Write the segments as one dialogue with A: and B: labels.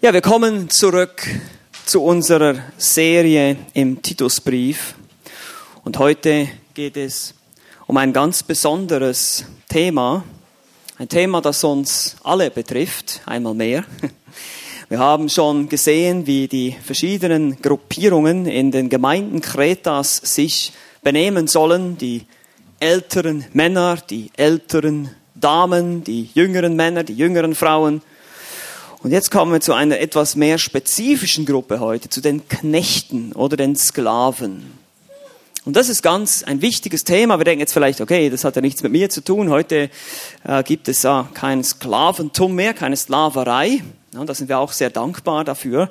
A: Ja, wir kommen zurück zu unserer Serie im Titusbrief. Und heute geht es um ein ganz besonderes Thema. Ein Thema, das uns alle betrifft, einmal mehr. Wir haben schon gesehen, wie die verschiedenen Gruppierungen in den Gemeinden Kretas sich benehmen sollen. Die älteren Männer, die älteren Damen, die jüngeren Männer, die jüngeren Frauen – und jetzt kommen wir zu einer etwas mehr spezifischen Gruppe heute, zu den Knechten oder den Sklaven. Und das ist ganz ein wichtiges Thema. Wir denken jetzt vielleicht, okay, das hat ja nichts mit mir zu tun. Heute äh, gibt es ja kein Sklaventum mehr, keine Sklaverei. Ja, da sind wir auch sehr dankbar dafür.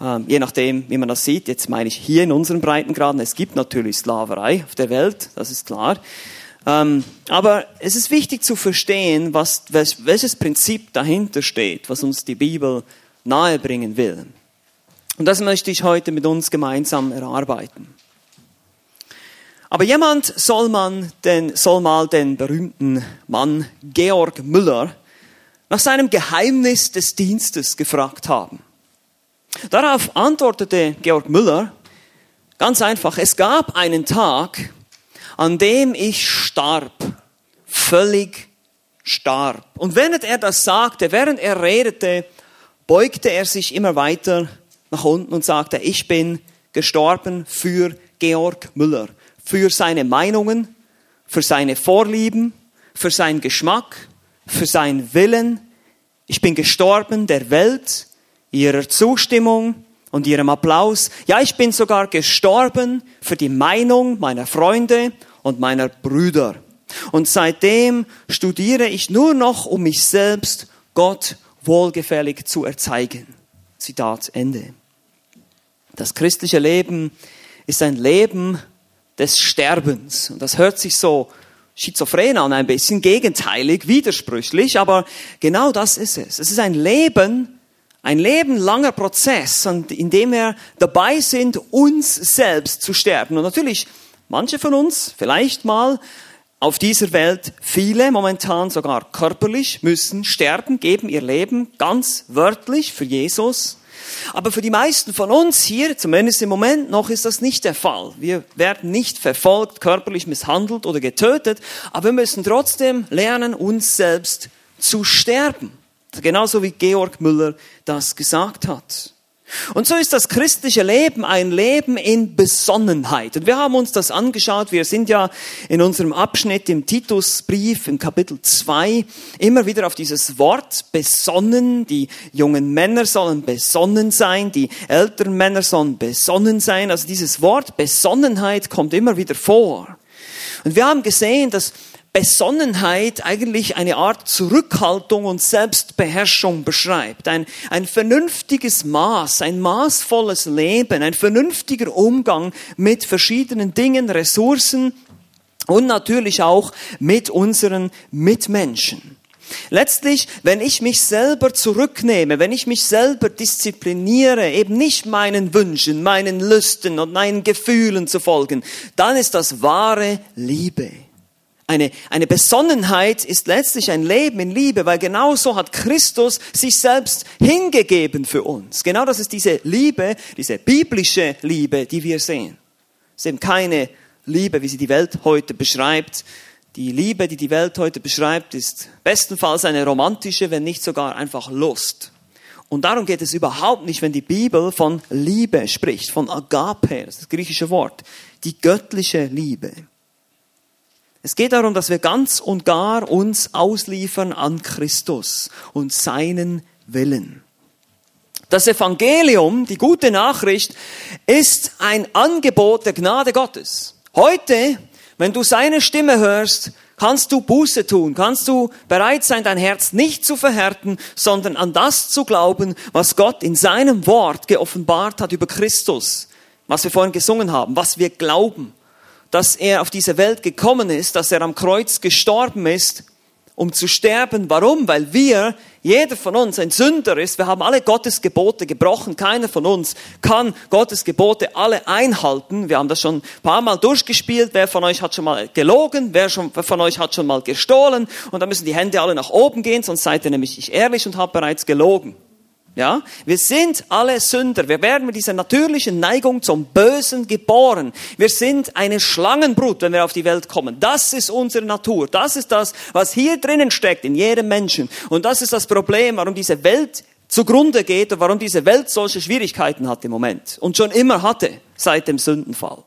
A: Ähm, je nachdem, wie man das sieht. Jetzt meine ich hier in unseren Breitengraden. Es gibt natürlich Sklaverei auf der Welt, das ist klar. Ähm, aber es ist wichtig zu verstehen, was, welches Prinzip dahinter steht, was uns die Bibel nahebringen will. Und das möchte ich heute mit uns gemeinsam erarbeiten. Aber jemand soll, man den, soll mal den berühmten Mann Georg Müller nach seinem Geheimnis des Dienstes gefragt haben. Darauf antwortete Georg Müller ganz einfach, es gab einen Tag, an dem ich starb, völlig starb. Und während er das sagte, während er redete, beugte er sich immer weiter nach unten und sagte, ich bin gestorben für Georg Müller, für seine Meinungen, für seine Vorlieben, für seinen Geschmack, für seinen Willen. Ich bin gestorben der Welt, ihrer Zustimmung und ihrem Applaus. Ja, ich bin sogar gestorben für die Meinung meiner Freunde und meiner Brüder. Und seitdem studiere ich nur noch, um mich selbst Gott wohlgefällig zu erzeigen. Zitat Ende. Das christliche Leben ist ein Leben des Sterbens. Und das hört sich so schizophren an, ein bisschen gegenteilig, widersprüchlich, aber genau das ist es. Es ist ein Leben, ein lebenlanger Prozess, in dem wir dabei sind, uns selbst zu sterben. Und natürlich Manche von uns, vielleicht mal auf dieser Welt, viele momentan sogar körperlich, müssen sterben, geben ihr Leben ganz wörtlich für Jesus. Aber für die meisten von uns hier, zumindest im Moment noch, ist das nicht der Fall. Wir werden nicht verfolgt, körperlich misshandelt oder getötet, aber wir müssen trotzdem lernen, uns selbst zu sterben. Genauso wie Georg Müller das gesagt hat. Und so ist das christliche Leben ein Leben in Besonnenheit. Und wir haben uns das angeschaut. Wir sind ja in unserem Abschnitt im Titusbrief im Kapitel 2 immer wieder auf dieses Wort besonnen. Die jungen Männer sollen besonnen sein, die älteren Männer sollen besonnen sein. Also dieses Wort Besonnenheit kommt immer wieder vor. Und wir haben gesehen, dass Besonnenheit eigentlich eine Art Zurückhaltung und Selbstbeherrschung beschreibt. Ein, ein vernünftiges Maß, ein maßvolles Leben, ein vernünftiger Umgang mit verschiedenen Dingen, Ressourcen und natürlich auch mit unseren Mitmenschen. Letztlich, wenn ich mich selber zurücknehme, wenn ich mich selber diszipliniere, eben nicht meinen Wünschen, meinen Lüsten und meinen Gefühlen zu folgen, dann ist das wahre Liebe. Eine, eine Besonnenheit ist letztlich ein Leben in Liebe, weil genau so hat Christus sich selbst hingegeben für uns. Genau das ist diese Liebe, diese biblische Liebe, die wir sehen. Es ist eben keine Liebe, wie sie die Welt heute beschreibt. Die Liebe, die die Welt heute beschreibt, ist bestenfalls eine romantische, wenn nicht sogar einfach Lust. Und darum geht es überhaupt nicht, wenn die Bibel von Liebe spricht, von Agape, das ist das griechische Wort, die göttliche Liebe. Es geht darum, dass wir ganz und gar uns ausliefern an Christus und seinen Willen. Das Evangelium, die gute Nachricht, ist ein Angebot der Gnade Gottes. Heute, wenn du seine Stimme hörst, kannst du Buße tun, kannst du bereit sein, dein Herz nicht zu verhärten, sondern an das zu glauben, was Gott in seinem Wort geoffenbart hat über Christus, was wir vorhin gesungen haben, was wir glauben dass er auf diese Welt gekommen ist, dass er am Kreuz gestorben ist, um zu sterben. Warum? Weil wir, jeder von uns ein Sünder ist. Wir haben alle Gottes Gebote gebrochen. Keiner von uns kann Gottes Gebote alle einhalten. Wir haben das schon ein paar Mal durchgespielt. Wer von euch hat schon mal gelogen? Wer, von euch hat schon mal gestohlen? Und da müssen die Hände alle nach oben gehen, sonst seid ihr nämlich nicht ehrlich und habt bereits gelogen. Ja, wir sind alle Sünder. Wir werden mit dieser natürlichen Neigung zum Bösen geboren. Wir sind eine Schlangenbrut, wenn wir auf die Welt kommen. Das ist unsere Natur. Das ist das, was hier drinnen steckt in jedem Menschen. Und das ist das Problem, warum diese Welt zugrunde geht und warum diese Welt solche Schwierigkeiten hat im Moment und schon immer hatte seit dem Sündenfall.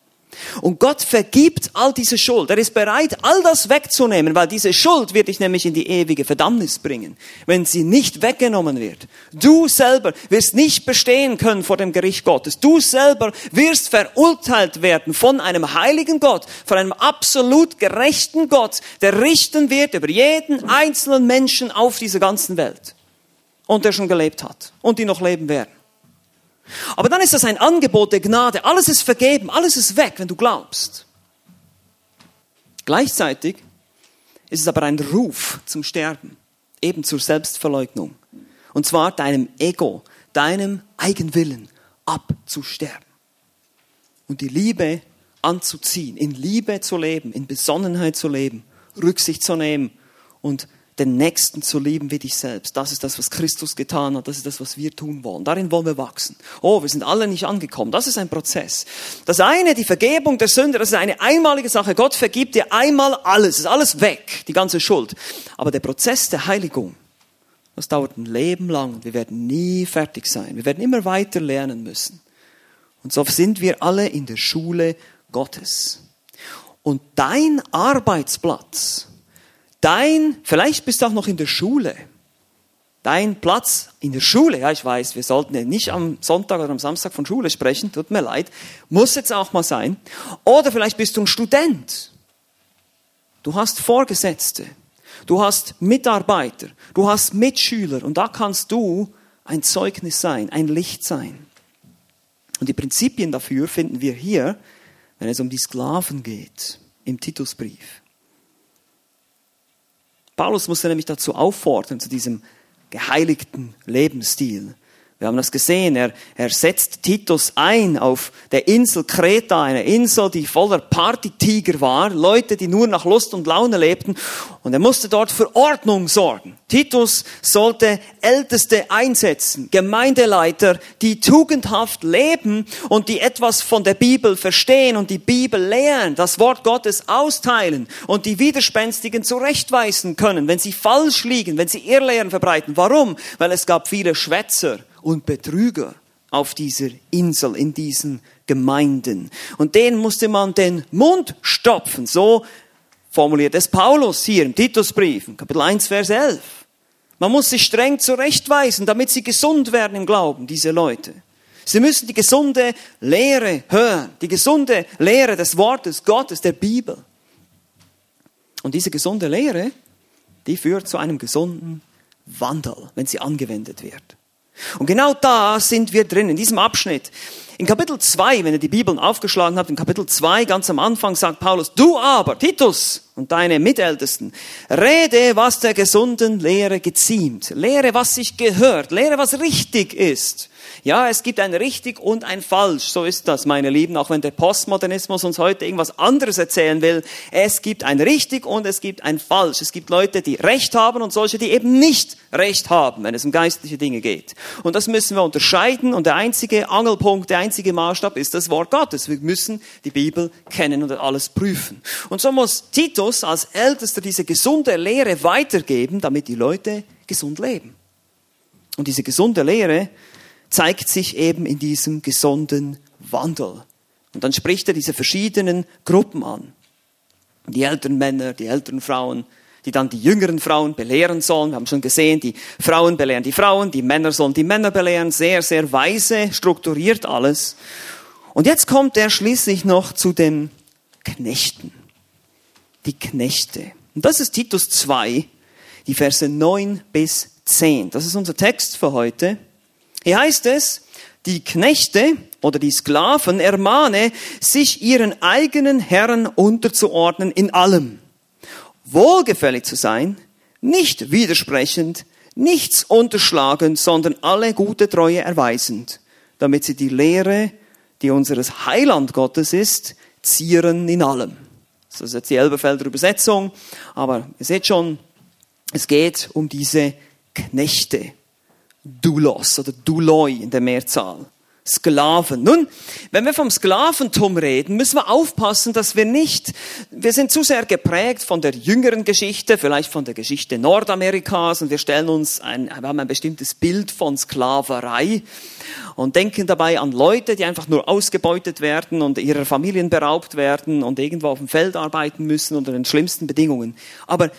A: Und Gott vergibt all diese Schuld. Er ist bereit, all das wegzunehmen, weil diese Schuld wird dich nämlich in die ewige Verdammnis bringen, wenn sie nicht weggenommen wird. Du selber wirst nicht bestehen können vor dem Gericht Gottes. Du selber wirst verurteilt werden von einem heiligen Gott, von einem absolut gerechten Gott, der richten wird über jeden einzelnen Menschen auf dieser ganzen Welt. Und der schon gelebt hat und die noch leben werden. Aber dann ist das ein Angebot der Gnade. Alles ist vergeben, alles ist weg, wenn du glaubst. Gleichzeitig ist es aber ein Ruf zum Sterben, eben zur Selbstverleugnung. Und zwar deinem Ego, deinem Eigenwillen abzusterben. Und die Liebe anzuziehen, in Liebe zu leben, in Besonnenheit zu leben, Rücksicht zu nehmen und den Nächsten zu lieben wie dich selbst. Das ist das, was Christus getan hat. Das ist das, was wir tun wollen. Darin wollen wir wachsen. Oh, wir sind alle nicht angekommen. Das ist ein Prozess. Das eine, die Vergebung der Sünde, das ist eine einmalige Sache. Gott vergibt dir einmal alles. Es ist alles weg, die ganze Schuld. Aber der Prozess der Heiligung, das dauert ein Leben lang. Wir werden nie fertig sein. Wir werden immer weiter lernen müssen. Und so sind wir alle in der Schule Gottes. Und dein Arbeitsplatz, Dein, vielleicht bist du auch noch in der Schule. Dein Platz in der Schule, ja, ich weiß, wir sollten ja nicht am Sonntag oder am Samstag von Schule sprechen, tut mir leid, muss jetzt auch mal sein. Oder vielleicht bist du ein Student. Du hast Vorgesetzte. Du hast Mitarbeiter. Du hast Mitschüler. Und da kannst du ein Zeugnis sein, ein Licht sein. Und die Prinzipien dafür finden wir hier, wenn es um die Sklaven geht, im Titusbrief. Paulus musste nämlich dazu auffordern, zu diesem geheiligten Lebensstil. Wir haben das gesehen. Er, er setzt Titus ein auf der Insel Kreta, eine Insel, die voller Partytiger war, Leute, die nur nach Lust und Laune lebten. Und er musste dort für Ordnung sorgen. Titus sollte Älteste einsetzen, Gemeindeleiter, die tugendhaft leben und die etwas von der Bibel verstehen und die Bibel lehren, das Wort Gottes austeilen und die Widerspenstigen zurechtweisen können, wenn sie falsch liegen, wenn sie Irrlehren verbreiten. Warum? Weil es gab viele Schwätzer und Betrüger auf dieser Insel, in diesen Gemeinden. Und denen musste man den Mund stopfen. So formuliert es Paulus hier im Titusbrief, Kapitel 1, Vers 11. Man muss sie streng zurechtweisen, damit sie gesund werden im Glauben, diese Leute. Sie müssen die gesunde Lehre hören, die gesunde Lehre des Wortes Gottes, der Bibel. Und diese gesunde Lehre, die führt zu einem gesunden Wandel, wenn sie angewendet wird. Und genau da sind wir drin, in diesem Abschnitt. In Kapitel 2, wenn ihr die Bibeln aufgeschlagen habt, in Kapitel 2 ganz am Anfang sagt Paulus, du aber, Titus und deine Mitältesten, rede, was der gesunden Lehre geziemt. Lehre, was sich gehört. Lehre, was richtig ist. Ja, es gibt ein richtig und ein falsch. So ist das, meine Lieben, auch wenn der Postmodernismus uns heute irgendwas anderes erzählen will. Es gibt ein richtig und es gibt ein falsch. Es gibt Leute, die Recht haben und solche, die eben nicht Recht haben, wenn es um geistliche Dinge geht. Und das müssen wir unterscheiden und der einzige Angelpunkt, der einzige Maßstab ist das Wort Gottes. Wir müssen die Bibel kennen und alles prüfen. Und so muss Titus als Ältester diese gesunde Lehre weitergeben, damit die Leute gesund leben. Und diese gesunde Lehre zeigt sich eben in diesem gesunden Wandel. Und dann spricht er diese verschiedenen Gruppen an. Die älteren Männer, die älteren Frauen, die dann die jüngeren Frauen belehren sollen. Wir haben schon gesehen, die Frauen belehren die Frauen, die Männer sollen die Männer belehren. Sehr, sehr weise, strukturiert alles. Und jetzt kommt er schließlich noch zu den Knechten. Die Knechte. Und das ist Titus 2, die Verse 9 bis 10. Das ist unser Text für heute. Hier heißt es, die Knechte oder die Sklaven ermahne, sich ihren eigenen Herren unterzuordnen in allem. Wohlgefällig zu sein, nicht widersprechend, nichts unterschlagend, sondern alle gute Treue erweisend, damit sie die Lehre, die unseres Heiland Gottes ist, zieren in allem. Das ist jetzt die Elberfelder Übersetzung, aber ihr seht schon, es geht um diese Knechte. Doulos oder Douloi in der Mehrzahl. Sklaven. Nun, wenn wir vom Sklaventum reden, müssen wir aufpassen, dass wir nicht, wir sind zu sehr geprägt von der jüngeren Geschichte, vielleicht von der Geschichte Nordamerikas und wir stellen uns ein, wir haben ein bestimmtes Bild von Sklaverei und denken dabei an Leute, die einfach nur ausgebeutet werden und ihrer Familien beraubt werden und irgendwo auf dem Feld arbeiten müssen unter den schlimmsten Bedingungen. Aber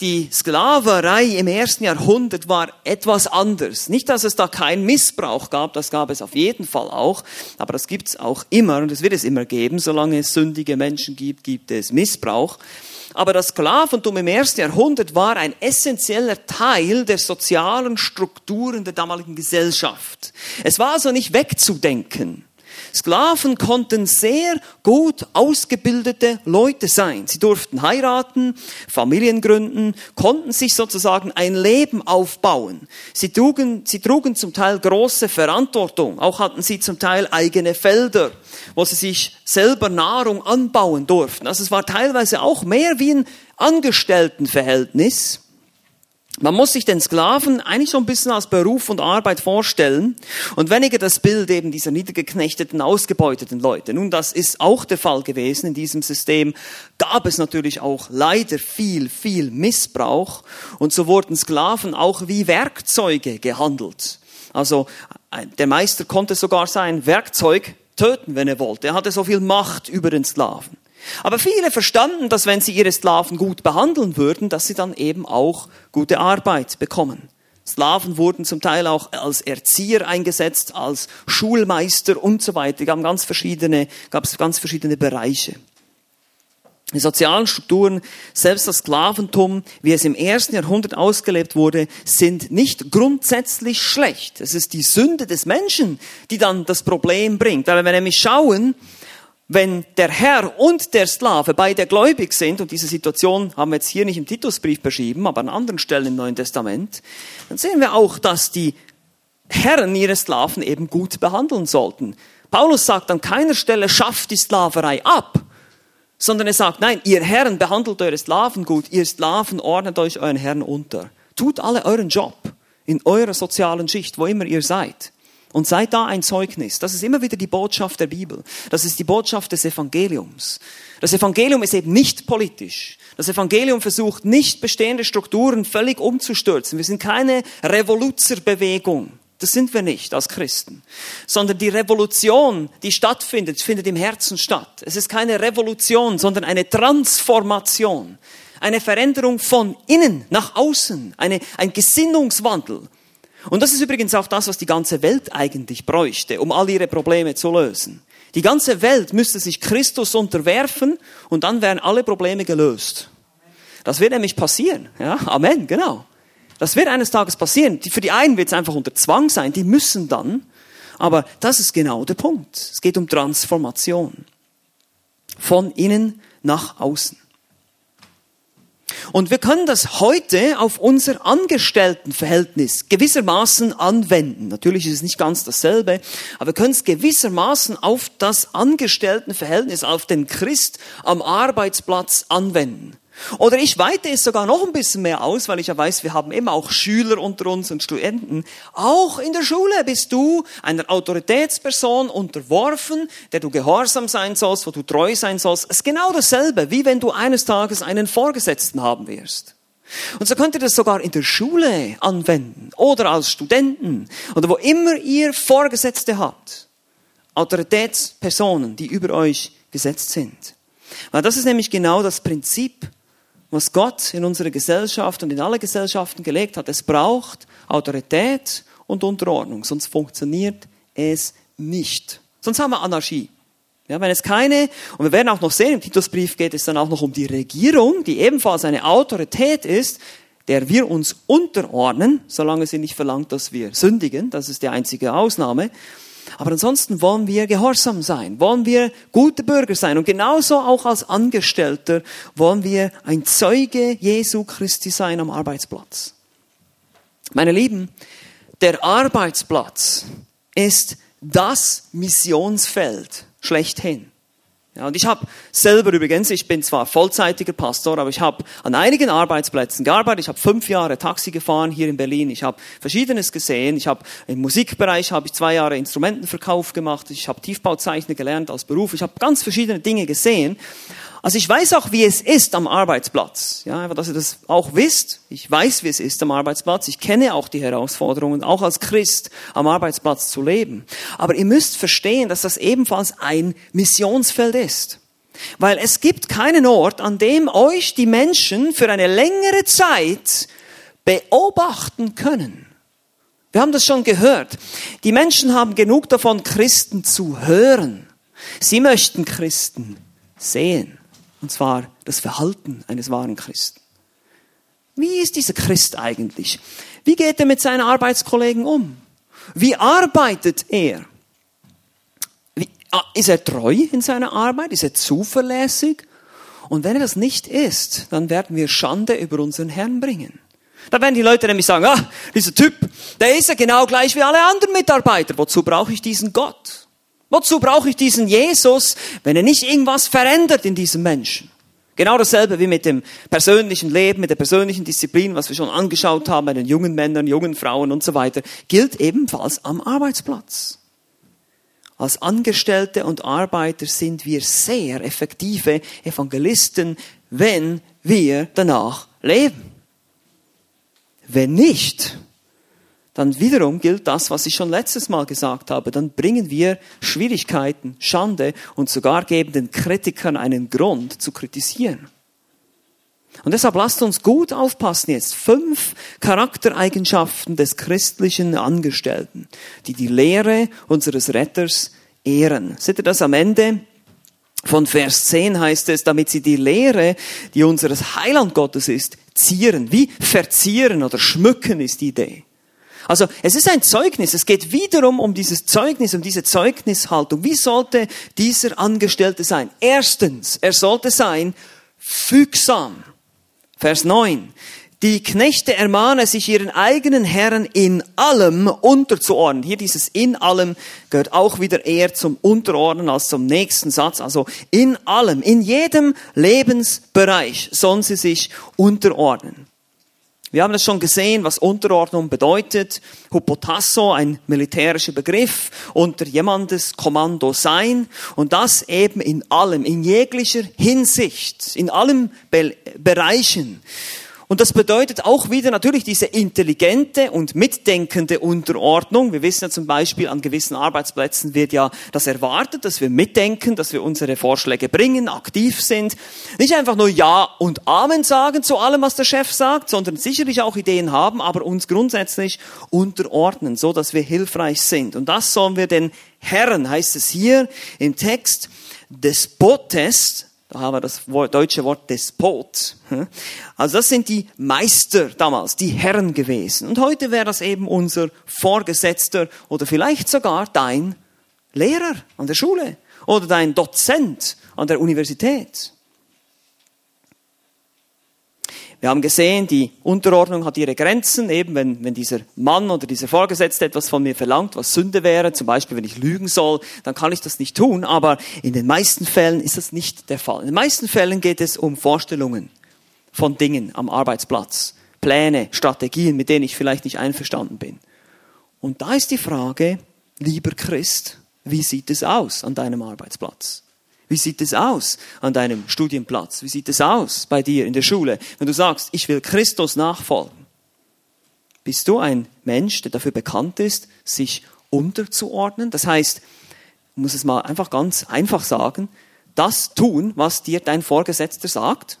A: die Sklaverei im ersten Jahrhundert war etwas anders. Nicht, dass es da keinen Missbrauch gab, das gab es auf jeden Fall auch, aber das gibt es auch immer und es wird es immer geben. Solange es sündige Menschen gibt, gibt es Missbrauch. Aber das Sklaventum im ersten Jahrhundert war ein essentieller Teil der sozialen Strukturen der damaligen Gesellschaft. Es war also nicht wegzudenken. Sklaven konnten sehr gut ausgebildete Leute sein. Sie durften heiraten, Familien gründen, konnten sich sozusagen ein Leben aufbauen. Sie trugen, sie trugen zum Teil große Verantwortung. Auch hatten sie zum Teil eigene Felder, wo sie sich selber Nahrung anbauen durften. Also es war teilweise auch mehr wie ein Angestelltenverhältnis. Man muss sich den Sklaven eigentlich so ein bisschen als Beruf und Arbeit vorstellen und weniger das Bild eben dieser niedergeknechteten, ausgebeuteten Leute. Nun, das ist auch der Fall gewesen. In diesem System gab es natürlich auch leider viel, viel Missbrauch und so wurden Sklaven auch wie Werkzeuge gehandelt. Also der Meister konnte sogar sein Werkzeug töten, wenn er wollte. Er hatte so viel Macht über den Sklaven. Aber viele verstanden, dass wenn sie ihre Sklaven gut behandeln würden, dass sie dann eben auch gute Arbeit bekommen. Sklaven wurden zum Teil auch als Erzieher eingesetzt, als Schulmeister und so weiter. Gab ganz verschiedene, gab es ganz verschiedene Bereiche. Die sozialen Strukturen, selbst das Sklaventum, wie es im ersten Jahrhundert ausgelebt wurde, sind nicht grundsätzlich schlecht. Es ist die Sünde des Menschen, die dann das Problem bringt. Weil wenn wir nämlich schauen, wenn der Herr und der Sklave beide gläubig sind, und diese Situation haben wir jetzt hier nicht im Titusbrief beschrieben, aber an anderen Stellen im Neuen Testament, dann sehen wir auch, dass die Herren ihre Sklaven eben gut behandeln sollten. Paulus sagt an keiner Stelle, schafft die Sklaverei ab, sondern er sagt, nein, ihr Herren behandelt eure Sklaven gut, ihr Sklaven ordnet euch euren Herren unter. Tut alle euren Job in eurer sozialen Schicht, wo immer ihr seid. Und seid da ein Zeugnis. Das ist immer wieder die Botschaft der Bibel. Das ist die Botschaft des Evangeliums. Das Evangelium ist eben nicht politisch. Das Evangelium versucht nicht bestehende Strukturen völlig umzustürzen. Wir sind keine Revoluzerbewegung. Das sind wir nicht als Christen. Sondern die Revolution, die stattfindet, findet im Herzen statt. Es ist keine Revolution, sondern eine Transformation. Eine Veränderung von innen nach außen. Eine, ein Gesinnungswandel. Und das ist übrigens auch das, was die ganze Welt eigentlich bräuchte, um all ihre Probleme zu lösen. Die ganze Welt müsste sich Christus unterwerfen und dann wären alle Probleme gelöst. Das wird nämlich passieren. Ja, Amen, genau. Das wird eines Tages passieren. Für die einen wird es einfach unter Zwang sein, die müssen dann. Aber das ist genau der Punkt. Es geht um Transformation. Von innen nach außen. Und wir können das heute auf unser Angestelltenverhältnis gewissermaßen anwenden. Natürlich ist es nicht ganz dasselbe, aber wir können es gewissermaßen auf das Angestelltenverhältnis, auf den Christ am Arbeitsplatz anwenden. Oder ich weite es sogar noch ein bisschen mehr aus, weil ich ja weiß, wir haben immer auch Schüler unter uns und Studenten. Auch in der Schule bist du einer Autoritätsperson unterworfen, der du gehorsam sein sollst, wo du treu sein sollst. Es ist genau dasselbe, wie wenn du eines Tages einen Vorgesetzten haben wirst. Und so könnt ihr das sogar in der Schule anwenden oder als Studenten oder wo immer ihr Vorgesetzte habt. Autoritätspersonen, die über euch gesetzt sind. Weil das ist nämlich genau das Prinzip was Gott in unsere Gesellschaft und in alle Gesellschaften gelegt hat. Es braucht Autorität und Unterordnung, sonst funktioniert es nicht. Sonst haben wir Anarchie. Ja, wenn es keine, und wir werden auch noch sehen, im Titusbrief geht es dann auch noch um die Regierung, die ebenfalls eine Autorität ist, der wir uns unterordnen, solange sie nicht verlangt, dass wir sündigen. Das ist die einzige Ausnahme. Aber ansonsten wollen wir gehorsam sein, wollen wir gute Bürger sein. Und genauso auch als Angestellter wollen wir ein Zeuge Jesu Christi sein am Arbeitsplatz. Meine Lieben, der Arbeitsplatz ist das Missionsfeld schlechthin. Ja, und ich habe selber übrigens, ich bin zwar vollzeitiger Pastor, aber ich habe an einigen Arbeitsplätzen gearbeitet. Ich habe fünf Jahre Taxi gefahren hier in Berlin. Ich habe Verschiedenes gesehen. Ich habe im Musikbereich habe ich zwei Jahre Instrumentenverkauf gemacht. Ich habe Tiefbauzeichner gelernt als Beruf. Ich habe ganz verschiedene Dinge gesehen. Also ich weiß auch, wie es ist am Arbeitsplatz. Ja, einfach, dass ihr das auch wisst. Ich weiß, wie es ist am Arbeitsplatz. Ich kenne auch die Herausforderungen, auch als Christ am Arbeitsplatz zu leben. Aber ihr müsst verstehen, dass das ebenfalls ein Missionsfeld ist. Weil es gibt keinen Ort, an dem euch die Menschen für eine längere Zeit beobachten können. Wir haben das schon gehört. Die Menschen haben genug davon, Christen zu hören. Sie möchten Christen sehen. Und zwar das Verhalten eines wahren Christen. Wie ist dieser Christ eigentlich? Wie geht er mit seinen Arbeitskollegen um? Wie arbeitet er? Wie, ah, ist er treu in seiner Arbeit? Ist er zuverlässig? Und wenn er das nicht ist, dann werden wir Schande über unseren Herrn bringen. Da werden die Leute nämlich sagen, ah, dieser Typ, der ist ja genau gleich wie alle anderen Mitarbeiter. Wozu brauche ich diesen Gott? Wozu brauche ich diesen Jesus, wenn er nicht irgendwas verändert in diesem Menschen? Genau dasselbe wie mit dem persönlichen Leben, mit der persönlichen Disziplin, was wir schon angeschaut haben bei den jungen Männern, jungen Frauen und so weiter, gilt ebenfalls am Arbeitsplatz. Als Angestellte und Arbeiter sind wir sehr effektive Evangelisten, wenn wir danach leben. Wenn nicht, dann wiederum gilt das, was ich schon letztes Mal gesagt habe. Dann bringen wir Schwierigkeiten, Schande und sogar geben den Kritikern einen Grund zu kritisieren. Und deshalb lasst uns gut aufpassen jetzt. Fünf Charaktereigenschaften des christlichen Angestellten, die die Lehre unseres Retters ehren. Seht ihr das am Ende? Von Vers 10 heißt es, damit sie die Lehre, die unseres Heiland Gottes ist, zieren. Wie verzieren oder schmücken ist die Idee. Also es ist ein Zeugnis. Es geht wiederum um dieses Zeugnis, um diese Zeugnishaltung. Wie sollte dieser Angestellte sein? Erstens, er sollte sein fügsam. Vers 9. Die Knechte ermahnen sich ihren eigenen Herren in allem unterzuordnen. Hier dieses in allem gehört auch wieder eher zum Unterordnen als zum nächsten Satz. Also in allem, in jedem Lebensbereich sollen sie sich unterordnen. Wir haben es schon gesehen, was Unterordnung bedeutet. Hypotasso, ein militärischer Begriff, unter jemandes Kommando sein. Und das eben in allem, in jeglicher Hinsicht, in allen Be Bereichen. Und das bedeutet auch wieder natürlich diese intelligente und mitdenkende Unterordnung. Wir wissen ja zum Beispiel, an gewissen Arbeitsplätzen wird ja das erwartet, dass wir mitdenken, dass wir unsere Vorschläge bringen, aktiv sind. Nicht einfach nur Ja und Amen sagen zu allem, was der Chef sagt, sondern sicherlich auch Ideen haben, aber uns grundsätzlich unterordnen, so dass wir hilfreich sind. Und das sollen wir den Herren, heißt es hier im Text, Despotes, da haben wir das deutsche Wort Despot. Also das sind die Meister damals, die Herren gewesen. Und heute wäre das eben unser Vorgesetzter oder vielleicht sogar dein Lehrer an der Schule oder dein Dozent an der Universität. Wir haben gesehen, die Unterordnung hat ihre Grenzen. Eben, wenn, wenn dieser Mann oder dieser Vorgesetzte etwas von mir verlangt, was Sünde wäre, zum Beispiel, wenn ich lügen soll, dann kann ich das nicht tun. Aber in den meisten Fällen ist das nicht der Fall. In den meisten Fällen geht es um Vorstellungen von Dingen am Arbeitsplatz. Pläne, Strategien, mit denen ich vielleicht nicht einverstanden bin. Und da ist die Frage, lieber Christ, wie sieht es aus an deinem Arbeitsplatz? Wie sieht es aus an deinem Studienplatz? Wie sieht es aus bei dir in der Schule? Wenn du sagst, ich will Christus nachfolgen, bist du ein Mensch, der dafür bekannt ist, sich unterzuordnen? Das heißt, ich muss es mal einfach ganz einfach sagen, das tun, was dir dein Vorgesetzter sagt,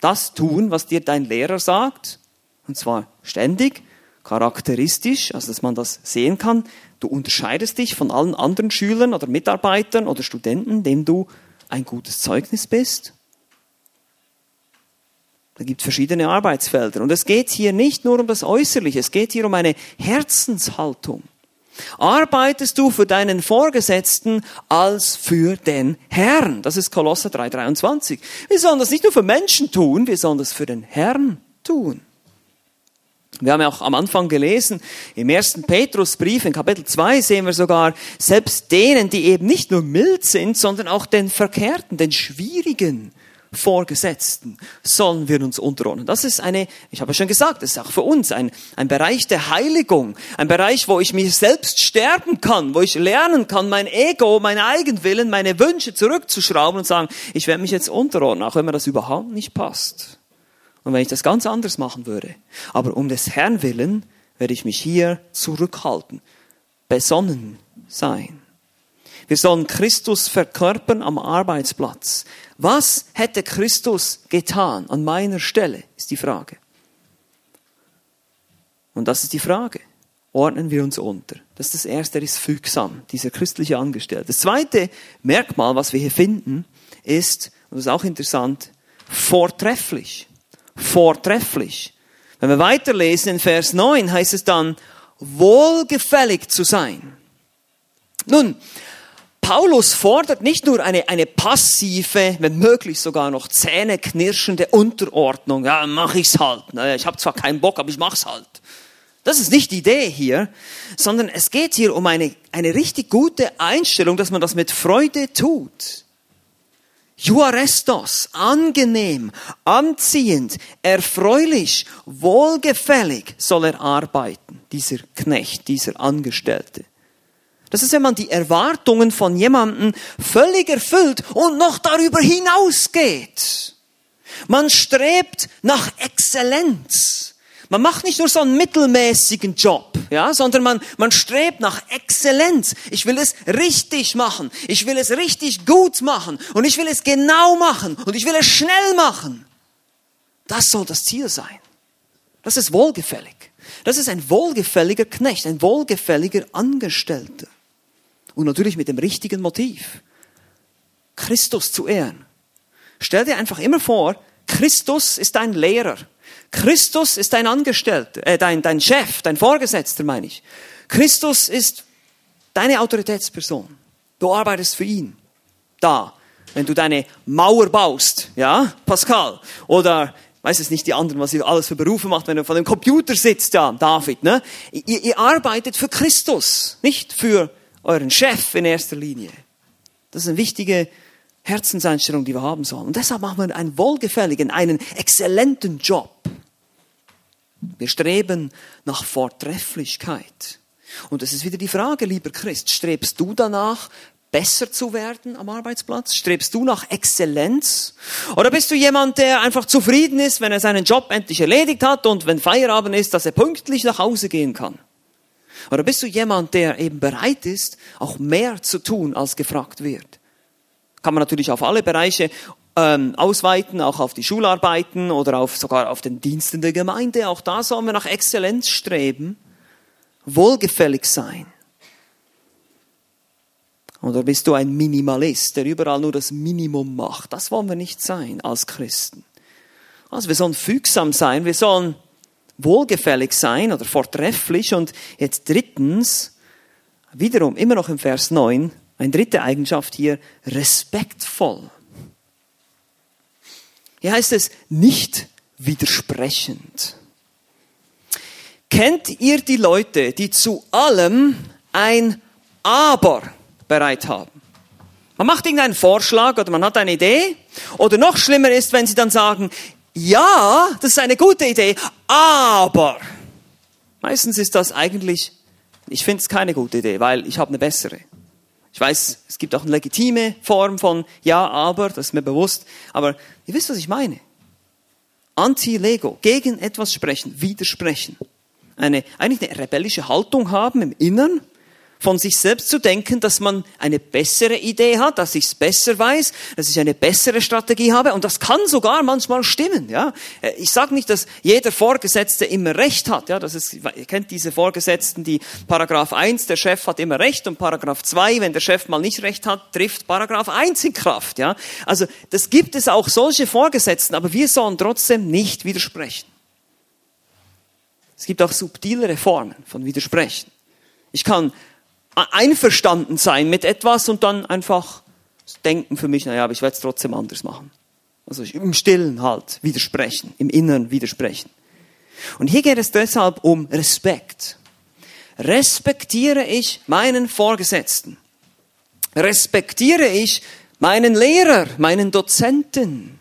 A: das tun, was dir dein Lehrer sagt, und zwar ständig, charakteristisch, also dass man das sehen kann, Du unterscheidest dich von allen anderen Schülern oder Mitarbeitern oder Studenten, indem du ein gutes Zeugnis bist. Da gibt es verschiedene Arbeitsfelder. Und es geht hier nicht nur um das Äußerliche, es geht hier um eine Herzenshaltung. Arbeitest du für deinen Vorgesetzten als für den Herrn? Das ist Kolosser 3,23. Wir sollen das nicht nur für Menschen tun, wir sollen das für den Herrn tun. Wir haben ja auch am Anfang gelesen, im ersten Petrusbrief in Kapitel 2 sehen wir sogar, selbst denen, die eben nicht nur mild sind, sondern auch den Verkehrten, den Schwierigen, Vorgesetzten sollen wir uns unterordnen. Das ist eine, ich habe schon gesagt, das ist auch für uns ein, ein Bereich der Heiligung, ein Bereich, wo ich mich selbst sterben kann, wo ich lernen kann, mein Ego, mein Eigenwillen, meine Wünsche zurückzuschrauben und sagen, ich werde mich jetzt unterordnen, auch wenn mir das überhaupt nicht passt. Und wenn ich das ganz anders machen würde. Aber um des Herrn willen werde ich mich hier zurückhalten, besonnen sein. Wir sollen Christus verkörpern am Arbeitsplatz. Was hätte Christus getan an meiner Stelle, ist die Frage. Und das ist die Frage. Ordnen wir uns unter. Das ist das erste, er ist fügsam, dieser christliche Angestellte. Das zweite Merkmal, was wir hier finden, ist, und das ist auch interessant, vortrefflich vortrefflich. Wenn wir weiterlesen in Vers 9 heißt es dann, wohlgefällig zu sein. Nun, Paulus fordert nicht nur eine, eine passive, wenn möglich sogar noch zähneknirschende Unterordnung. Ja, mach ich's halt. Ich habe zwar keinen Bock, aber ich mach's halt. Das ist nicht die Idee hier, sondern es geht hier um eine, eine richtig gute Einstellung, dass man das mit Freude tut. Juarestos, angenehm, anziehend, erfreulich, wohlgefällig soll er arbeiten, dieser Knecht, dieser Angestellte. Das ist, wenn man die Erwartungen von jemandem völlig erfüllt und noch darüber hinausgeht. Man strebt nach Exzellenz. Man macht nicht nur so einen mittelmäßigen Job, ja, sondern man, man strebt nach Exzellenz. Ich will es richtig machen. Ich will es richtig gut machen. Und ich will es genau machen. Und ich will es schnell machen. Das soll das Ziel sein. Das ist wohlgefällig. Das ist ein wohlgefälliger Knecht, ein wohlgefälliger Angestellter. Und natürlich mit dem richtigen Motiv. Christus zu ehren. Stell dir einfach immer vor, Christus ist dein Lehrer. Christus ist dein Angestellter, äh, dein, dein Chef, dein Vorgesetzter, meine ich. Christus ist deine Autoritätsperson. Du arbeitest für ihn. Da. Wenn du deine Mauer baust, ja, Pascal, oder weiß es nicht die anderen, was ihr alles für Berufe macht, wenn du vor dem Computer sitzt, ja, David, ne? Ihr, ihr arbeitet für Christus, nicht für euren Chef in erster Linie. Das ist eine wichtige Herzenseinstellung, die wir haben sollen. Und deshalb machen wir einen wohlgefälligen, einen exzellenten Job. Wir streben nach Vortrefflichkeit. Und es ist wieder die Frage, lieber Christ, strebst du danach, besser zu werden am Arbeitsplatz? Strebst du nach Exzellenz? Oder bist du jemand, der einfach zufrieden ist, wenn er seinen Job endlich erledigt hat und wenn Feierabend ist, dass er pünktlich nach Hause gehen kann? Oder bist du jemand, der eben bereit ist, auch mehr zu tun, als gefragt wird? Kann man natürlich auf alle Bereiche ähm, ausweiten, auch auf die Schularbeiten oder auf, sogar auf den Diensten der Gemeinde. Auch da sollen wir nach Exzellenz streben, wohlgefällig sein. Oder bist du ein Minimalist, der überall nur das Minimum macht? Das wollen wir nicht sein als Christen. Also wir sollen fügsam sein, wir sollen wohlgefällig sein oder vortrefflich. Und jetzt drittens, wiederum immer noch im Vers 9, eine dritte Eigenschaft hier, respektvoll. Hier heißt es nicht widersprechend. Kennt ihr die Leute, die zu allem ein Aber bereit haben? Man macht irgendeinen Vorschlag oder man hat eine Idee. Oder noch schlimmer ist, wenn sie dann sagen, ja, das ist eine gute Idee, aber. Meistens ist das eigentlich, ich finde es keine gute Idee, weil ich habe eine bessere. Ich weiß, es gibt auch eine legitime Form von Ja, aber, das ist mir bewusst. Aber ihr wisst, was ich meine. Anti-Lego, gegen etwas sprechen, widersprechen. Eine, eigentlich eine rebellische Haltung haben im Innern von sich selbst zu denken, dass man eine bessere Idee hat, dass ich es besser weiß, dass ich eine bessere Strategie habe und das kann sogar manchmal stimmen. Ja, äh, ich sage nicht, dass jeder Vorgesetzte immer Recht hat. Ja, das ist, ihr kennt diese Vorgesetzten, die Paragraph 1, der Chef hat immer Recht und Paragraph 2, wenn der Chef mal nicht Recht hat, trifft Paragraph 1 in Kraft. Ja, also das gibt es auch solche Vorgesetzten, aber wir sollen trotzdem nicht widersprechen. Es gibt auch subtilere Formen von Widersprechen. Ich kann einverstanden sein mit etwas und dann einfach denken für mich, naja, aber ich werde es trotzdem anders machen. Also im Stillen halt widersprechen, im Inneren widersprechen. Und hier geht es deshalb um Respekt. Respektiere ich meinen Vorgesetzten? Respektiere ich meinen Lehrer, meinen Dozenten?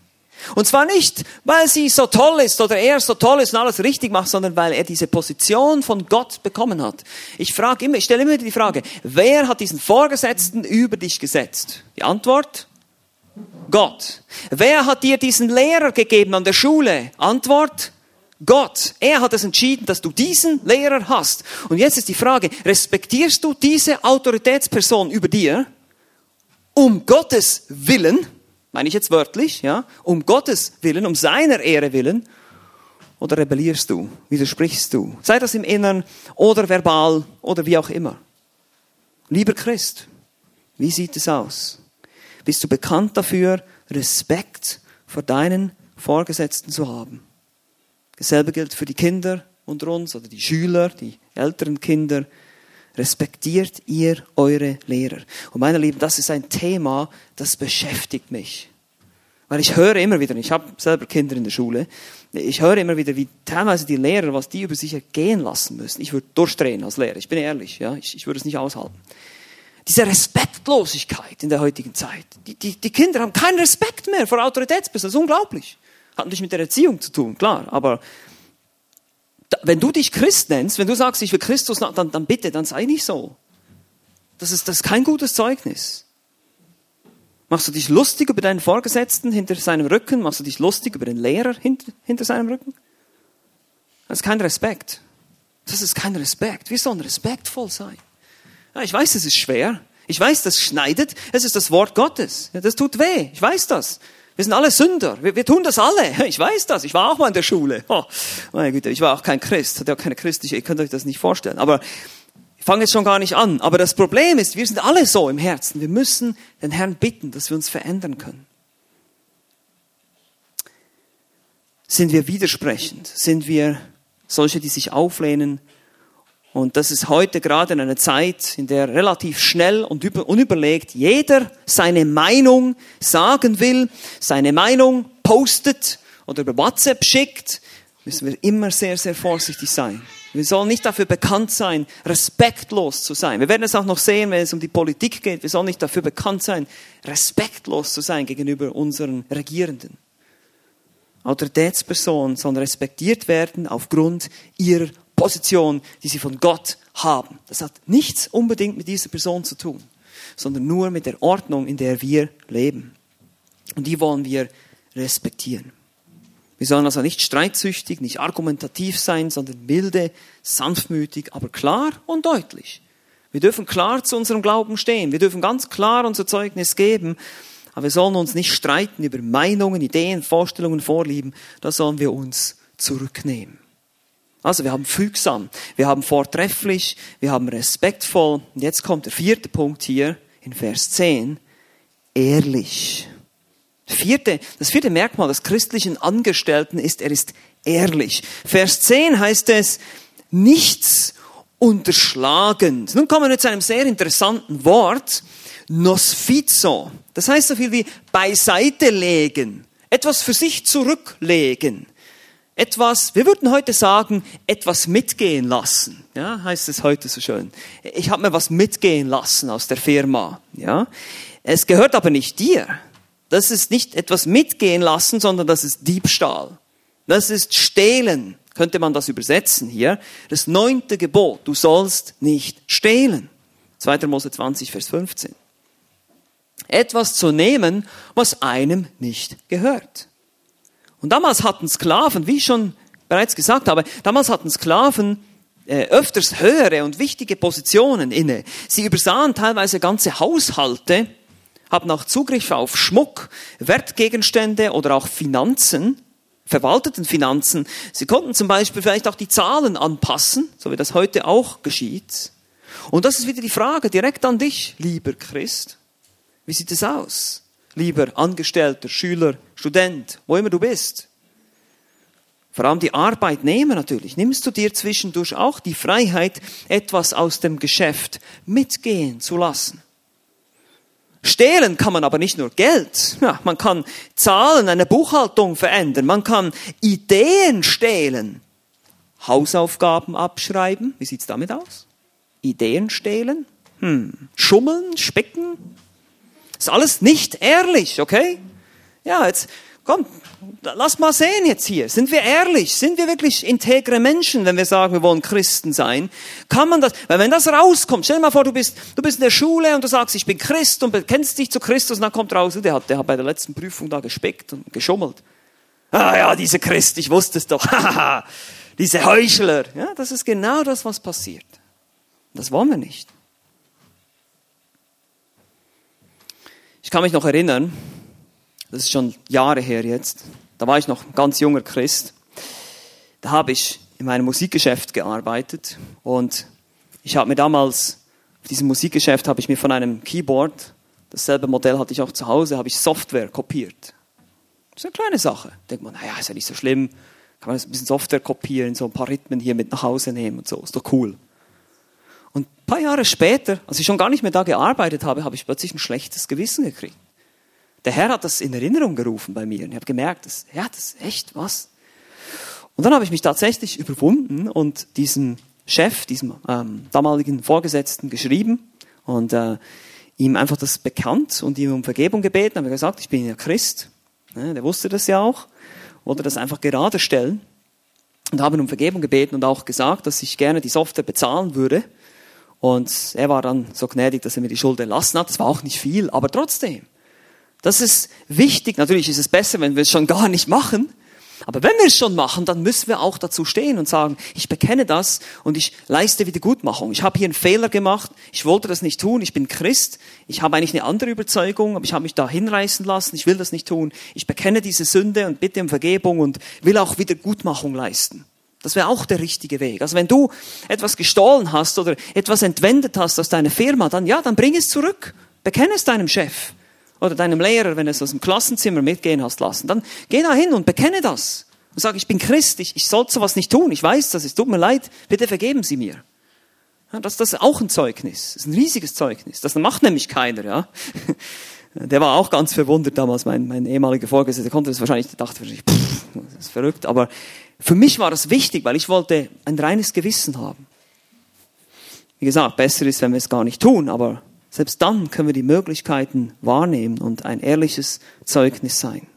A: Und zwar nicht, weil sie so toll ist oder er so toll ist und alles richtig macht, sondern weil er diese Position von Gott bekommen hat. Ich frage immer, ich stelle immer die Frage, wer hat diesen Vorgesetzten über dich gesetzt? Die Antwort? Gott. Wer hat dir diesen Lehrer gegeben an der Schule? Antwort? Gott. Er hat es entschieden, dass du diesen Lehrer hast. Und jetzt ist die Frage, respektierst du diese Autoritätsperson über dir? Um Gottes Willen? Meine ich jetzt wörtlich, ja, um Gottes Willen, um seiner Ehre willen, oder rebellierst du, widersprichst du, sei das im Innern oder verbal oder wie auch immer. Lieber Christ, wie sieht es aus? Bist du bekannt dafür, Respekt vor deinen Vorgesetzten zu haben? Dasselbe gilt für die Kinder unter uns oder die Schüler, die älteren Kinder. Respektiert ihr eure Lehrer. Und meine Lieben, das ist ein Thema, das beschäftigt mich. Weil ich höre immer wieder, ich habe selber Kinder in der Schule, ich höre immer wieder, wie teilweise die Lehrer, was die über sich ergehen lassen müssen. Ich würde durchdrehen als Lehrer, ich bin ehrlich, ja, ich, ich würde es nicht aushalten. Diese Respektlosigkeit in der heutigen Zeit. Die, die, die Kinder haben keinen Respekt mehr vor Autoritätspersonen, das ist unglaublich. Hat nicht mit der Erziehung zu tun, klar, aber wenn du dich Christ nennst, wenn du sagst, ich will Christus, dann, dann bitte, dann sei nicht so. Das ist, das ist kein gutes Zeugnis. Machst du dich lustig über deinen Vorgesetzten hinter seinem Rücken? Machst du dich lustig über den Lehrer hinter, hinter seinem Rücken? Das ist kein Respekt. Das ist kein Respekt. Wir sollen respektvoll sein. Ja, ich weiß, es ist schwer. Ich weiß, das schneidet. Es ist das Wort Gottes. Ja, das tut weh. Ich weiß das. Wir sind alle Sünder. Wir, wir, tun das alle. Ich weiß das. Ich war auch mal in der Schule. Oh, meine Güte, ich war auch kein Christ. Hatte auch keine christliche. Ihr könnt euch das nicht vorstellen. Aber ich fange jetzt schon gar nicht an. Aber das Problem ist, wir sind alle so im Herzen. Wir müssen den Herrn bitten, dass wir uns verändern können. Sind wir widersprechend? Sind wir solche, die sich auflehnen? Und das ist heute gerade in einer Zeit, in der relativ schnell und unüberlegt jeder seine Meinung sagen will, seine Meinung postet oder über WhatsApp schickt, müssen wir immer sehr, sehr vorsichtig sein. Wir sollen nicht dafür bekannt sein, respektlos zu sein. Wir werden es auch noch sehen, wenn es um die Politik geht. Wir sollen nicht dafür bekannt sein, respektlos zu sein gegenüber unseren Regierenden. Autoritätspersonen sollen respektiert werden aufgrund ihrer Position, die sie von Gott haben. Das hat nichts unbedingt mit dieser Person zu tun, sondern nur mit der Ordnung, in der wir leben. Und die wollen wir respektieren. Wir sollen also nicht streitsüchtig, nicht argumentativ sein, sondern milde, sanftmütig, aber klar und deutlich. Wir dürfen klar zu unserem Glauben stehen. Wir dürfen ganz klar unser Zeugnis geben. Aber wir sollen uns nicht streiten über Meinungen, Ideen, Vorstellungen, Vorlieben. Da sollen wir uns zurücknehmen. Also wir haben fügsam, wir haben vortrefflich, wir haben respektvoll. Und jetzt kommt der vierte Punkt hier in Vers 10. Ehrlich. Vierte, das vierte Merkmal des christlichen Angestellten ist, er ist ehrlich. Vers 10 heißt es, nichts unterschlagend. Nun kommen wir zu einem sehr interessanten Wort, nosfizo. Das heißt so viel wie beiseite legen, etwas für sich zurücklegen. Etwas, wir würden heute sagen, etwas mitgehen lassen. Ja, heißt es heute so schön. Ich habe mir was mitgehen lassen aus der Firma. Ja, es gehört aber nicht dir. Das ist nicht etwas mitgehen lassen, sondern das ist Diebstahl. Das ist Stehlen, könnte man das übersetzen hier. Das neunte Gebot, du sollst nicht stehlen. 2. Mose 20, Vers 15. Etwas zu nehmen, was einem nicht gehört. Und damals hatten Sklaven, wie ich schon bereits gesagt habe, damals hatten Sklaven äh, öfters höhere und wichtige Positionen inne. Sie übersahen teilweise ganze Haushalte, haben auch Zugriff auf Schmuck, Wertgegenstände oder auch Finanzen, verwalteten Finanzen. Sie konnten zum Beispiel vielleicht auch die Zahlen anpassen, so wie das heute auch geschieht. Und das ist wieder die Frage direkt an dich, lieber Christ. Wie sieht es aus? Lieber Angestellter, Schüler, Student, wo immer du bist. Vor allem die Arbeitnehmer natürlich. Nimmst du dir zwischendurch auch die Freiheit, etwas aus dem Geschäft mitgehen zu lassen? Stehlen kann man aber nicht nur Geld. Ja, man kann Zahlen, eine Buchhaltung verändern. Man kann Ideen stehlen. Hausaufgaben abschreiben. Wie sieht's damit aus? Ideen stehlen? Hm. Schummeln? Specken? Ist alles nicht ehrlich, okay? Ja, jetzt, komm, lass mal sehen jetzt hier. Sind wir ehrlich? Sind wir wirklich integre Menschen, wenn wir sagen, wir wollen Christen sein? Kann man das, weil wenn das rauskommt, stell dir mal vor, du bist, du bist in der Schule und du sagst, ich bin Christ und bekennst dich zu Christus und dann kommt raus, der hat, der hat bei der letzten Prüfung da gespickt und geschummelt. Ah ja, diese Christ, ich wusste es doch. diese Heuchler. Ja, das ist genau das, was passiert. Das wollen wir nicht. Ich kann mich noch erinnern, das ist schon Jahre her jetzt, da war ich noch ein ganz junger Christ. Da habe ich in meinem Musikgeschäft gearbeitet und ich habe mir damals, auf diesem Musikgeschäft habe ich mir von einem Keyboard, dasselbe Modell hatte ich auch zu Hause, habe ich Software kopiert. Das ist eine kleine Sache. Da denkt man, naja, ist ja nicht so schlimm. Kann man ein bisschen Software kopieren, so ein paar Rhythmen hier mit nach Hause nehmen und so. Ist doch cool. Und ein paar Jahre später, als ich schon gar nicht mehr da gearbeitet habe, habe ich plötzlich ein schlechtes Gewissen gekriegt. Der Herr hat das in Erinnerung gerufen bei mir. Und ich habe gemerkt, das, ja, das ist echt was. Und dann habe ich mich tatsächlich überwunden und diesem Chef, diesem ähm, damaligen Vorgesetzten geschrieben und äh, ihm einfach das bekannt und ihm um Vergebung gebeten. Habe gesagt, ich bin ja Christ. Ja, der wusste das ja auch, wollte das einfach gerade stellen und habe um Vergebung gebeten und auch gesagt, dass ich gerne die Software bezahlen würde. Und er war dann so gnädig, dass er mir die Schuld erlassen hat. Das war auch nicht viel, aber trotzdem. Das ist wichtig. Natürlich ist es besser, wenn wir es schon gar nicht machen. Aber wenn wir es schon machen, dann müssen wir auch dazu stehen und sagen, ich bekenne das und ich leiste Wiedergutmachung. Ich habe hier einen Fehler gemacht, ich wollte das nicht tun, ich bin Christ, ich habe eigentlich eine andere Überzeugung, aber ich habe mich da hinreißen lassen, ich will das nicht tun. Ich bekenne diese Sünde und bitte um Vergebung und will auch Wiedergutmachung leisten. Das wäre auch der richtige Weg. Also wenn du etwas gestohlen hast oder etwas entwendet hast aus deiner Firma, dann ja, dann bring es zurück. Bekenne es deinem Chef oder deinem Lehrer, wenn du es aus dem Klassenzimmer mitgehen hast lassen, dann geh da hin und bekenne das. Und sag, ich bin Christ, ich, ich soll sowas nicht tun, ich weiß das, es tut mir leid, bitte vergeben Sie mir. Ja, das, das ist auch ein Zeugnis, das ist ein riesiges Zeugnis. Das macht nämlich keiner, ja. Der war auch ganz verwundert damals, mein, mein ehemaliger Vorgesetzter, der konnte das wahrscheinlich, der dachte wahrscheinlich, pff, das ist verrückt, aber für mich war das wichtig, weil ich wollte ein reines Gewissen haben. Wie gesagt, besser ist, wenn wir es gar nicht tun, aber selbst dann können wir die Möglichkeiten wahrnehmen und ein ehrliches Zeugnis sein.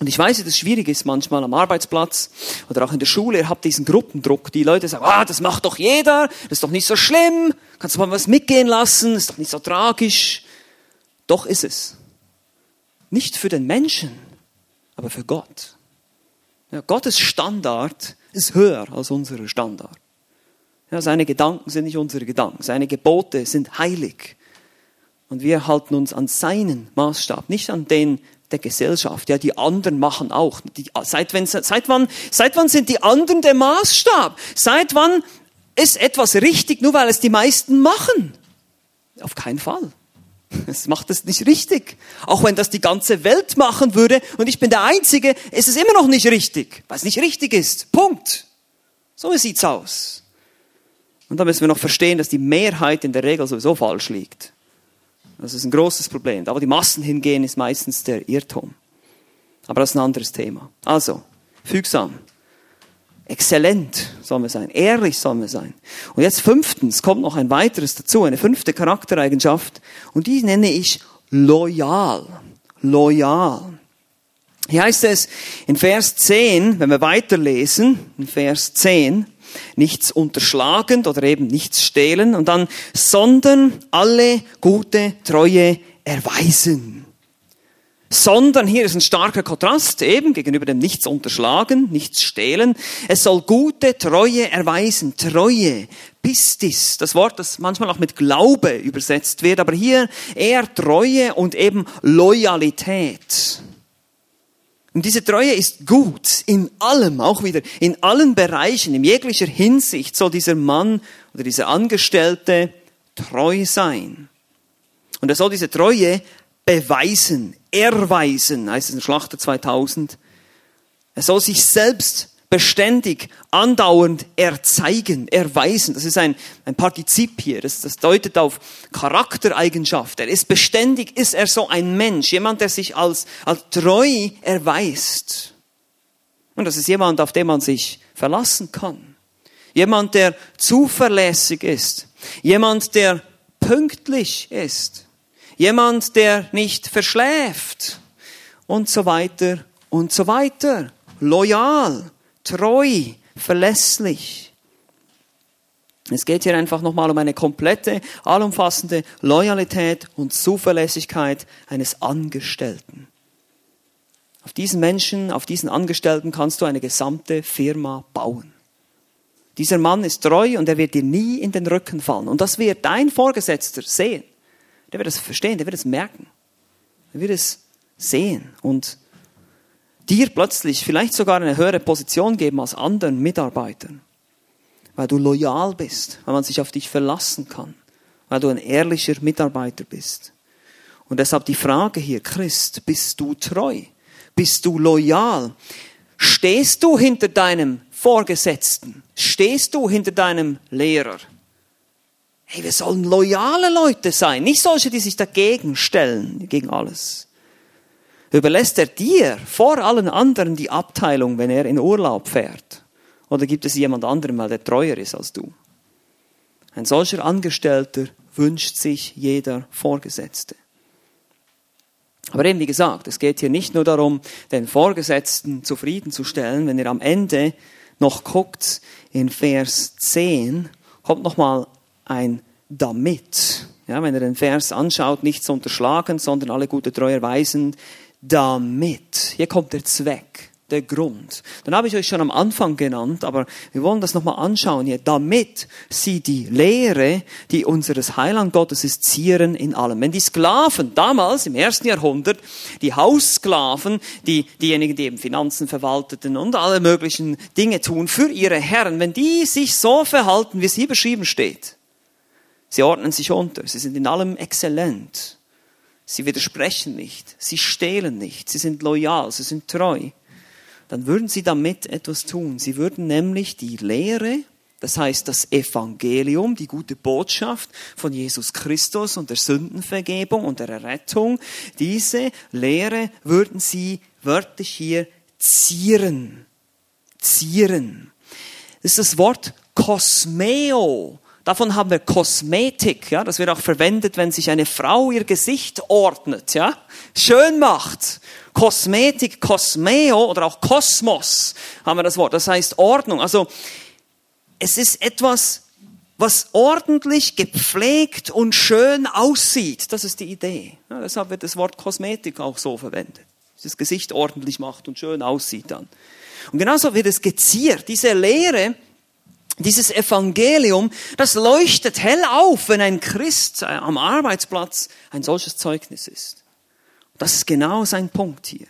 A: Und ich weiß, dass es schwierig ist manchmal am Arbeitsplatz oder auch in der Schule. Ihr habt diesen Gruppendruck. Die Leute sagen, ah, das macht doch jeder, das ist doch nicht so schlimm, kannst du mal was mitgehen lassen, ist doch nicht so tragisch. Doch ist es. Nicht für den Menschen, aber für Gott. Ja, Gottes Standard ist höher als unser Standard. Ja, seine Gedanken sind nicht unsere Gedanken. Seine Gebote sind heilig. Und wir halten uns an seinen Maßstab, nicht an den der Gesellschaft. Ja, die anderen machen auch. Die, seit, wenn, seit, wann, seit wann sind die anderen der Maßstab? Seit wann ist etwas richtig, nur weil es die meisten machen? Auf keinen Fall. Es macht es nicht richtig. Auch wenn das die ganze Welt machen würde und ich bin der Einzige, ist es immer noch nicht richtig, weil es nicht richtig ist. Punkt. So sieht's aus. Und da müssen wir noch verstehen, dass die Mehrheit in der Regel sowieso falsch liegt. Das ist ein großes Problem. Wo die Massen hingehen, ist meistens der Irrtum. Aber das ist ein anderes Thema. Also, fügsam. Exzellent sollen wir sein. Ehrlich sollen wir sein. Und jetzt fünftens kommt noch ein weiteres dazu, eine fünfte Charaktereigenschaft. Und die nenne ich loyal. Loyal. Hier heißt es in Vers 10, wenn wir weiterlesen, in Vers 10, nichts unterschlagend oder eben nichts stehlen und dann, sondern alle gute Treue erweisen. Sondern hier ist ein starker Kontrast eben gegenüber dem nichts unterschlagen, nichts stehlen. Es soll gute Treue erweisen. Treue, Pistis, das Wort, das manchmal auch mit Glaube übersetzt wird, aber hier eher Treue und eben Loyalität. Und diese Treue ist gut in allem, auch wieder in allen Bereichen, in jeglicher Hinsicht soll dieser Mann oder dieser Angestellte treu sein. Und er soll diese Treue beweisen, erweisen, heißt es in Schlachter 2000. Er soll sich selbst beständig, andauernd erzeigen, erweisen. Das ist ein, ein Partizip hier. Das, das deutet auf Charaktereigenschaft. Er ist beständig, ist er so ein Mensch, jemand, der sich als, als treu erweist. Und das ist jemand, auf den man sich verlassen kann. Jemand, der zuverlässig ist. Jemand, der pünktlich ist. Jemand, der nicht verschläft. Und so weiter und so weiter. Loyal, treu, verlässlich. Es geht hier einfach nochmal um eine komplette, allumfassende Loyalität und Zuverlässigkeit eines Angestellten. Auf diesen Menschen, auf diesen Angestellten kannst du eine gesamte Firma bauen. Dieser Mann ist treu und er wird dir nie in den Rücken fallen. Und das wird dein Vorgesetzter sehen. Der wird es verstehen, der wird es merken. Er wird es sehen und dir plötzlich vielleicht sogar eine höhere Position geben als anderen Mitarbeitern weil du loyal bist, weil man sich auf dich verlassen kann, weil du ein ehrlicher Mitarbeiter bist. Und deshalb die Frage hier, Christ, bist du treu? Bist du loyal? Stehst du hinter deinem Vorgesetzten? Stehst du hinter deinem Lehrer? Hey, wir sollen loyale Leute sein, nicht solche, die sich dagegen stellen, gegen alles. Überlässt er dir vor allen anderen die Abteilung, wenn er in Urlaub fährt? Oder gibt es jemand anderen, weil der treuer ist als du? Ein solcher Angestellter wünscht sich jeder Vorgesetzte. Aber eben wie gesagt, es geht hier nicht nur darum, den Vorgesetzten zufriedenzustellen. Wenn ihr am Ende noch guckt, in Vers 10, kommt nochmal ein damit. Ja, wenn ihr den Vers anschaut, nicht zu unterschlagen, sondern alle gute Treue weisen, damit. Hier kommt der Zweck der Grund. Dann habe ich euch schon am Anfang genannt, aber wir wollen das nochmal anschauen hier, damit sie die Lehre, die unseres Heiland Gottes ist, zieren in allem. Wenn die Sklaven damals im ersten Jahrhundert, die Haussklaven, die, diejenigen, die eben Finanzen verwalteten und alle möglichen Dinge tun für ihre Herren, wenn die sich so verhalten, wie es hier beschrieben steht, sie ordnen sich unter, sie sind in allem exzellent, sie widersprechen nicht, sie stehlen nicht, sie sind loyal, sie sind treu, dann würden sie damit etwas tun. Sie würden nämlich die Lehre, das heißt das Evangelium, die gute Botschaft von Jesus Christus und der Sündenvergebung und der Errettung, diese Lehre würden sie wörtlich hier zieren. Zieren. Das ist das Wort Kosmeo. Davon haben wir Kosmetik, ja, das wird auch verwendet, wenn sich eine Frau ihr Gesicht ordnet, ja, schön macht. Kosmetik, Kosmeo oder auch Kosmos haben wir das Wort. Das heißt Ordnung. Also es ist etwas, was ordentlich, gepflegt und schön aussieht. Das ist die Idee. Ja, deshalb wird das Wort Kosmetik auch so verwendet. Das Gesicht ordentlich macht und schön aussieht dann. Und genauso wird es geziert. Diese Lehre, dieses Evangelium, das leuchtet hell auf, wenn ein Christ am Arbeitsplatz ein solches Zeugnis ist. Das ist genau sein Punkt hier.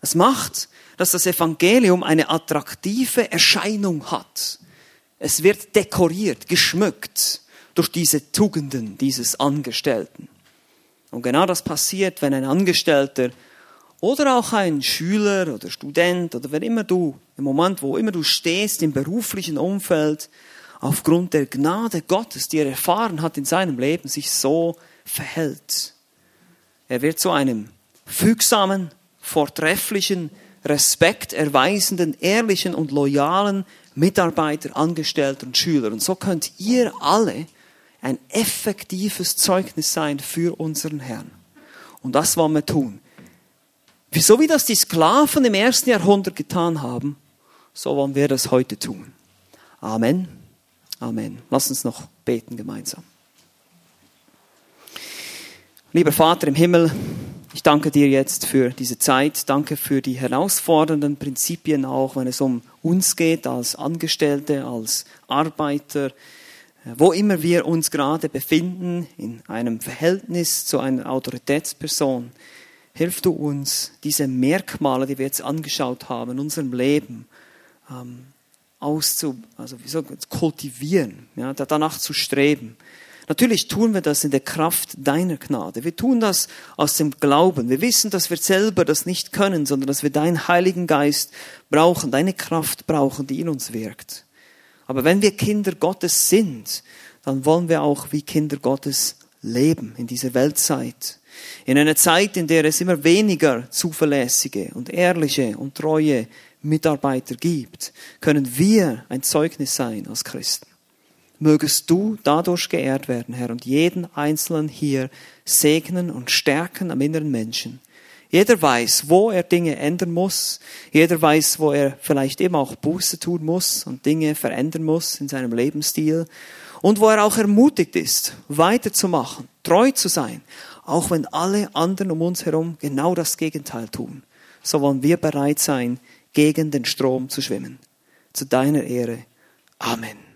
A: Es macht, dass das Evangelium eine attraktive Erscheinung hat. Es wird dekoriert, geschmückt durch diese Tugenden dieses Angestellten. Und genau das passiert, wenn ein Angestellter oder auch ein Schüler oder Student oder wer immer du, im Moment, wo immer du stehst im beruflichen Umfeld, aufgrund der Gnade Gottes, die er erfahren hat in seinem Leben, sich so verhält. Er wird zu einem fügsamen, vortrefflichen, Respekt erweisenden, ehrlichen und loyalen Mitarbeiter, Angestellter und Schüler. Und so könnt ihr alle ein effektives Zeugnis sein für unseren Herrn. Und das wollen wir tun. So wie das die Sklaven im ersten Jahrhundert getan haben, so wollen wir das heute tun. Amen. Amen. Lass uns noch beten gemeinsam. Lieber Vater im Himmel, ich danke dir jetzt für diese Zeit. Danke für die herausfordernden Prinzipien auch, wenn es um uns geht als Angestellte, als Arbeiter, wo immer wir uns gerade befinden, in einem Verhältnis zu einer Autoritätsperson. Hilf du uns, diese Merkmale, die wir jetzt angeschaut haben, in unserem Leben ähm, auszu, also wie soll kultivieren, ja, danach zu streben. Natürlich tun wir das in der Kraft deiner Gnade. Wir tun das aus dem Glauben. Wir wissen, dass wir selber das nicht können, sondern dass wir deinen Heiligen Geist brauchen, deine Kraft brauchen, die in uns wirkt. Aber wenn wir Kinder Gottes sind, dann wollen wir auch wie Kinder Gottes leben in dieser Weltzeit. In einer Zeit, in der es immer weniger zuverlässige und ehrliche und treue Mitarbeiter gibt, können wir ein Zeugnis sein als Christen. Mögest du dadurch geehrt werden, Herr, und jeden Einzelnen hier segnen und stärken am inneren Menschen. Jeder weiß, wo er Dinge ändern muss. Jeder weiß, wo er vielleicht eben auch Buße tun muss und Dinge verändern muss in seinem Lebensstil. Und wo er auch ermutigt ist, weiterzumachen, treu zu sein, auch wenn alle anderen um uns herum genau das Gegenteil tun. So wollen wir bereit sein, gegen den Strom zu schwimmen. Zu deiner Ehre. Amen.